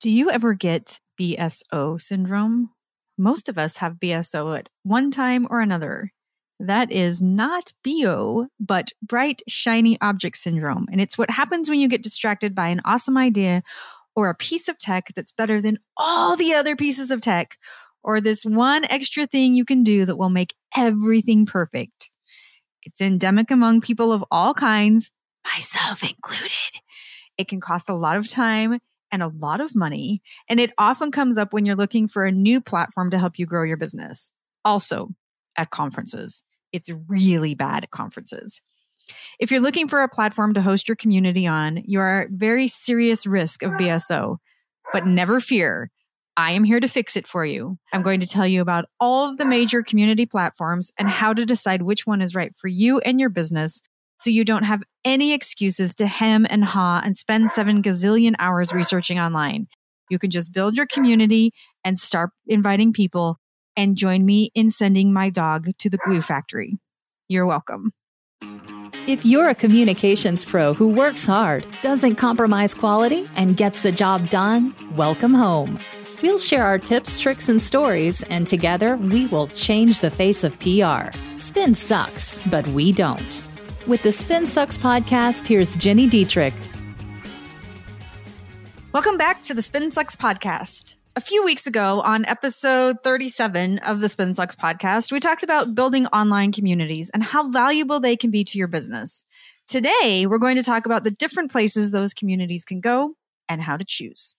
Do you ever get BSO syndrome? Most of us have BSO at one time or another. That is not BO, but bright, shiny object syndrome. And it's what happens when you get distracted by an awesome idea or a piece of tech that's better than all the other pieces of tech, or this one extra thing you can do that will make everything perfect. It's endemic among people of all kinds, myself included. It can cost a lot of time and a lot of money. And it often comes up when you're looking for a new platform to help you grow your business. Also, at conferences, it's really bad at conferences. If you're looking for a platform to host your community on, you are at very serious risk of BSO. But never fear, I am here to fix it for you. I'm going to tell you about all of the major community platforms and how to decide which one is right for you and your business so you don't have any excuses to hem and haw and spend seven gazillion hours researching online. You can just build your community and start inviting people and join me in sending my dog to the glue factory. You're welcome. If you're a communications pro who works hard, doesn't compromise quality, and gets the job done, welcome home. We'll share our tips, tricks, and stories, and together we will change the face of PR. Spin sucks, but we don't. With the Spin Sucks podcast, here's Gini Dietrich. Welcome back to the Spin Sucks podcast. A few weeks ago, on episode 37 of the Spin Sucks podcast, we talked about building online communities and how valuable they can be to your business. Today, we're going to talk about the different places those communities can go and how to choose.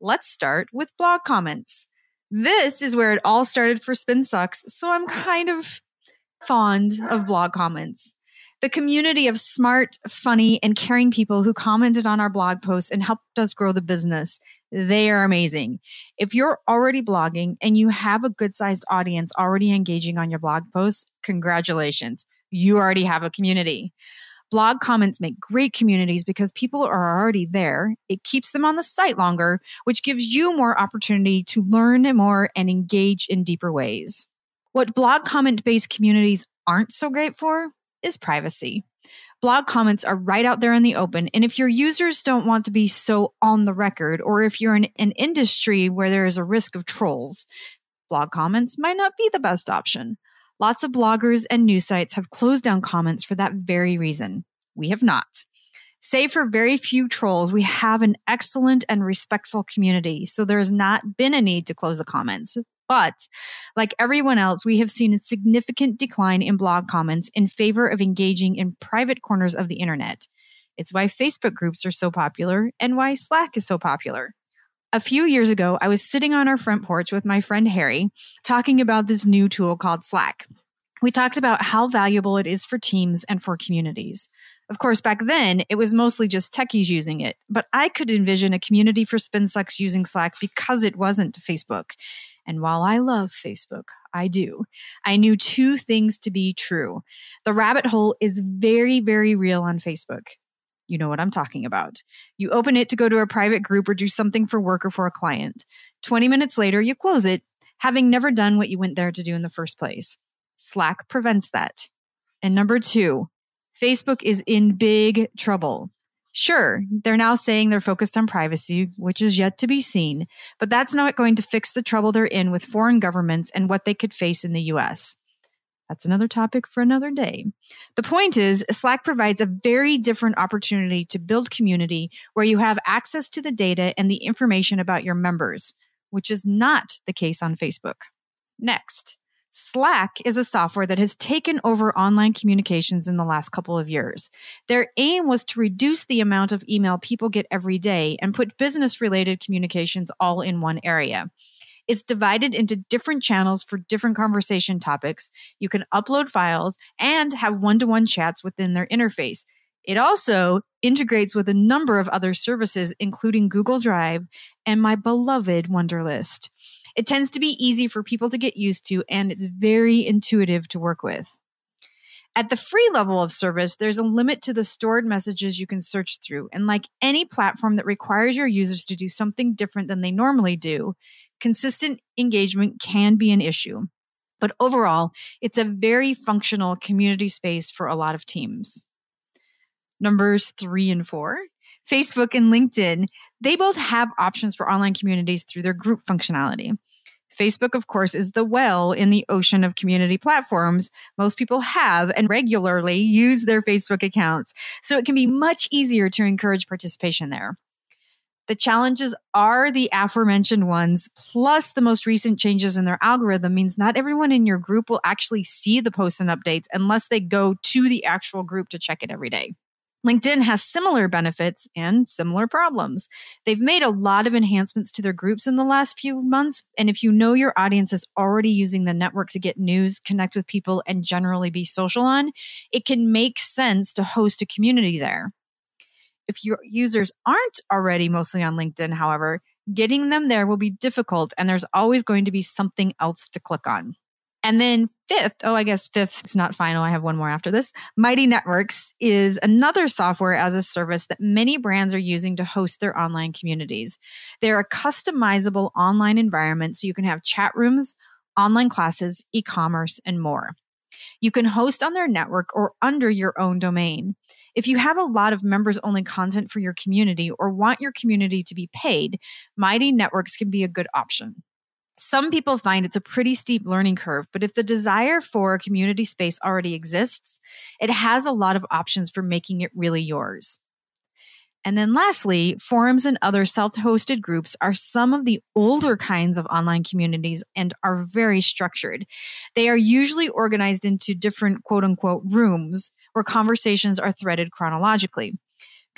Let's start with blog comments. This is where it all started for Spin Sucks, so I'm kind of fond of blog comments the community of smart, funny, and caring people who commented on our blog posts and helped us grow the business. They are amazing. If you're already blogging and you have a good sized audience already engaging on your blog posts, congratulations. You already have a community. Blog comments make great communities because people are already there. It keeps them on the site longer, which gives you more opportunity to learn more and engage in deeper ways. What blog comment based communities aren't so great for is privacy. Blog comments are right out there in the open. And if your users don't want to be so on the record, or if you're in an industry where there is a risk of trolls, blog comments might not be the best option. Lots of bloggers and news sites have closed down comments for that very reason. We have not. Save for very few trolls, we have an excellent and respectful community, so there has not been a need to close the comments. But like everyone else, we have seen a significant decline in blog comments in favor of engaging in private corners of the internet. It's why Facebook groups are so popular and why Slack is so popular. A few years ago, I was sitting on our front porch with my friend Harry talking about this new tool called Slack. We talked about how valuable it is for teams and for communities. Of course, back then, it was mostly just techies using it, but I could envision a community for SpinSucks using Slack because it wasn't Facebook. And while I love Facebook, I do. I knew two things to be true. The rabbit hole is very, very real on Facebook. You know what I'm talking about. You open it to go to a private group or do something for work or for a client. 20 minutes later, you close it, having never done what you went there to do in the first place. Slack prevents that. And number two, Facebook is in big trouble. Sure, they're now saying they're focused on privacy, which is yet to be seen, but that's not going to fix the trouble they're in with foreign governments and what they could face in the US. That's another topic for another day. The point is, Slack provides a very different opportunity to build community where you have access to the data and the information about your members, which is not the case on Facebook. Next, Slack is a software that has taken over online communications in the last couple of years. Their aim was to reduce the amount of email people get every day and put business related communications all in one area. It's divided into different channels for different conversation topics. You can upload files and have one to one chats within their interface. It also integrates with a number of other services, including Google Drive and my beloved Wunderlist. It tends to be easy for people to get used to, and it's very intuitive to work with. At the free level of service, there's a limit to the stored messages you can search through. And like any platform that requires your users to do something different than they normally do, consistent engagement can be an issue. But overall, it's a very functional community space for a lot of teams. Numbers three and four Facebook and LinkedIn. They both have options for online communities through their group functionality. Facebook, of course, is the well in the ocean of community platforms most people have and regularly use their Facebook accounts. So it can be much easier to encourage participation there. The challenges are the aforementioned ones, plus the most recent changes in their algorithm means not everyone in your group will actually see the posts and updates unless they go to the actual group to check it every day. LinkedIn has similar benefits and similar problems. They've made a lot of enhancements to their groups in the last few months. And if you know your audience is already using the network to get news, connect with people, and generally be social on, it can make sense to host a community there. If your users aren't already mostly on LinkedIn, however, getting them there will be difficult and there's always going to be something else to click on. And then fifth, oh, I guess fifth, it's not final. I have one more after this. Mighty Networks is another software as a service that many brands are using to host their online communities. They're a customizable online environment so you can have chat rooms, online classes, e commerce, and more. You can host on their network or under your own domain. If you have a lot of members only content for your community or want your community to be paid, Mighty Networks can be a good option. Some people find it's a pretty steep learning curve, but if the desire for a community space already exists, it has a lot of options for making it really yours. And then lastly, forums and other self hosted groups are some of the older kinds of online communities and are very structured. They are usually organized into different quote unquote rooms where conversations are threaded chronologically.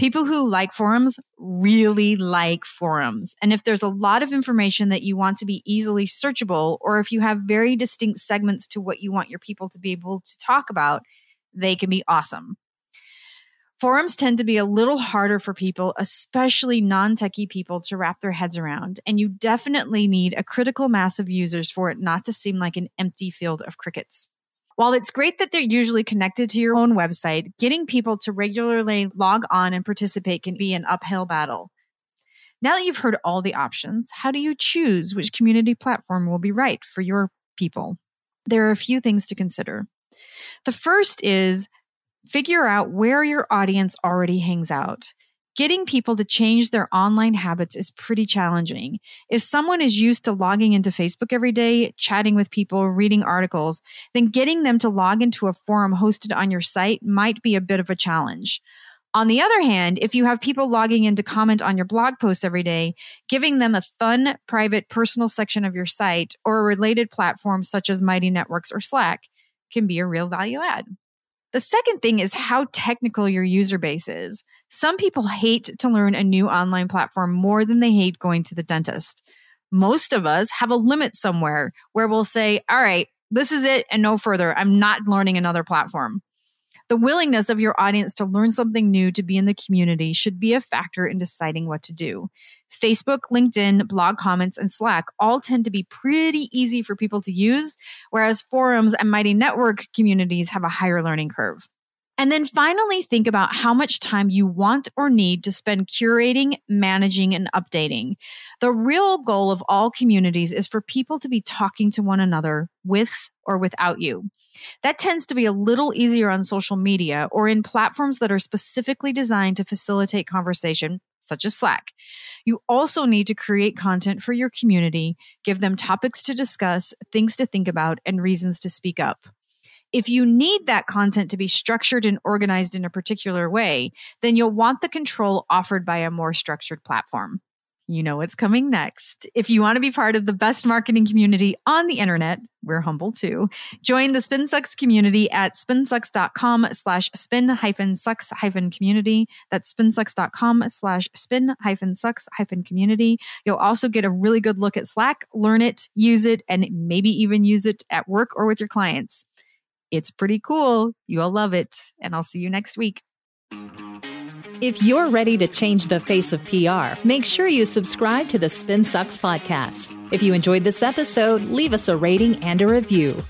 People who like forums really like forums. And if there's a lot of information that you want to be easily searchable, or if you have very distinct segments to what you want your people to be able to talk about, they can be awesome. Forums tend to be a little harder for people, especially non techie people, to wrap their heads around. And you definitely need a critical mass of users for it not to seem like an empty field of crickets. While it's great that they're usually connected to your own website, getting people to regularly log on and participate can be an uphill battle. Now that you've heard all the options, how do you choose which community platform will be right for your people? There are a few things to consider. The first is figure out where your audience already hangs out getting people to change their online habits is pretty challenging. If someone is used to logging into Facebook every day, chatting with people, reading articles, then getting them to log into a forum hosted on your site might be a bit of a challenge. On the other hand, if you have people logging in to comment on your blog posts every day, giving them a fun, private, personal section of your site or a related platform such as Mighty Networks or Slack can be a real value add. The second thing is how technical your user base is. Some people hate to learn a new online platform more than they hate going to the dentist. Most of us have a limit somewhere where we'll say, all right, this is it and no further. I'm not learning another platform. The willingness of your audience to learn something new to be in the community should be a factor in deciding what to do. Facebook, LinkedIn, blog comments, and Slack all tend to be pretty easy for people to use, whereas forums and mighty network communities have a higher learning curve. And then finally, think about how much time you want or need to spend curating, managing, and updating. The real goal of all communities is for people to be talking to one another with or without you. That tends to be a little easier on social media or in platforms that are specifically designed to facilitate conversation, such as Slack. You also need to create content for your community, give them topics to discuss, things to think about, and reasons to speak up. If you need that content to be structured and organized in a particular way, then you'll want the control offered by a more structured platform. You know what's coming next. If you want to be part of the best marketing community on the internet, we're humble too. Join the SpinSucks community at spinsucks.com slash spin hyphen sucks hyphen community. That's spinsucks.com slash spin hyphen sucks hyphen community. You'll also get a really good look at Slack, learn it, use it, and maybe even use it at work or with your clients. It's pretty cool. You'll love it. And I'll see you next week. If you're ready to change the face of PR, make sure you subscribe to the Spin Sucks podcast. If you enjoyed this episode, leave us a rating and a review.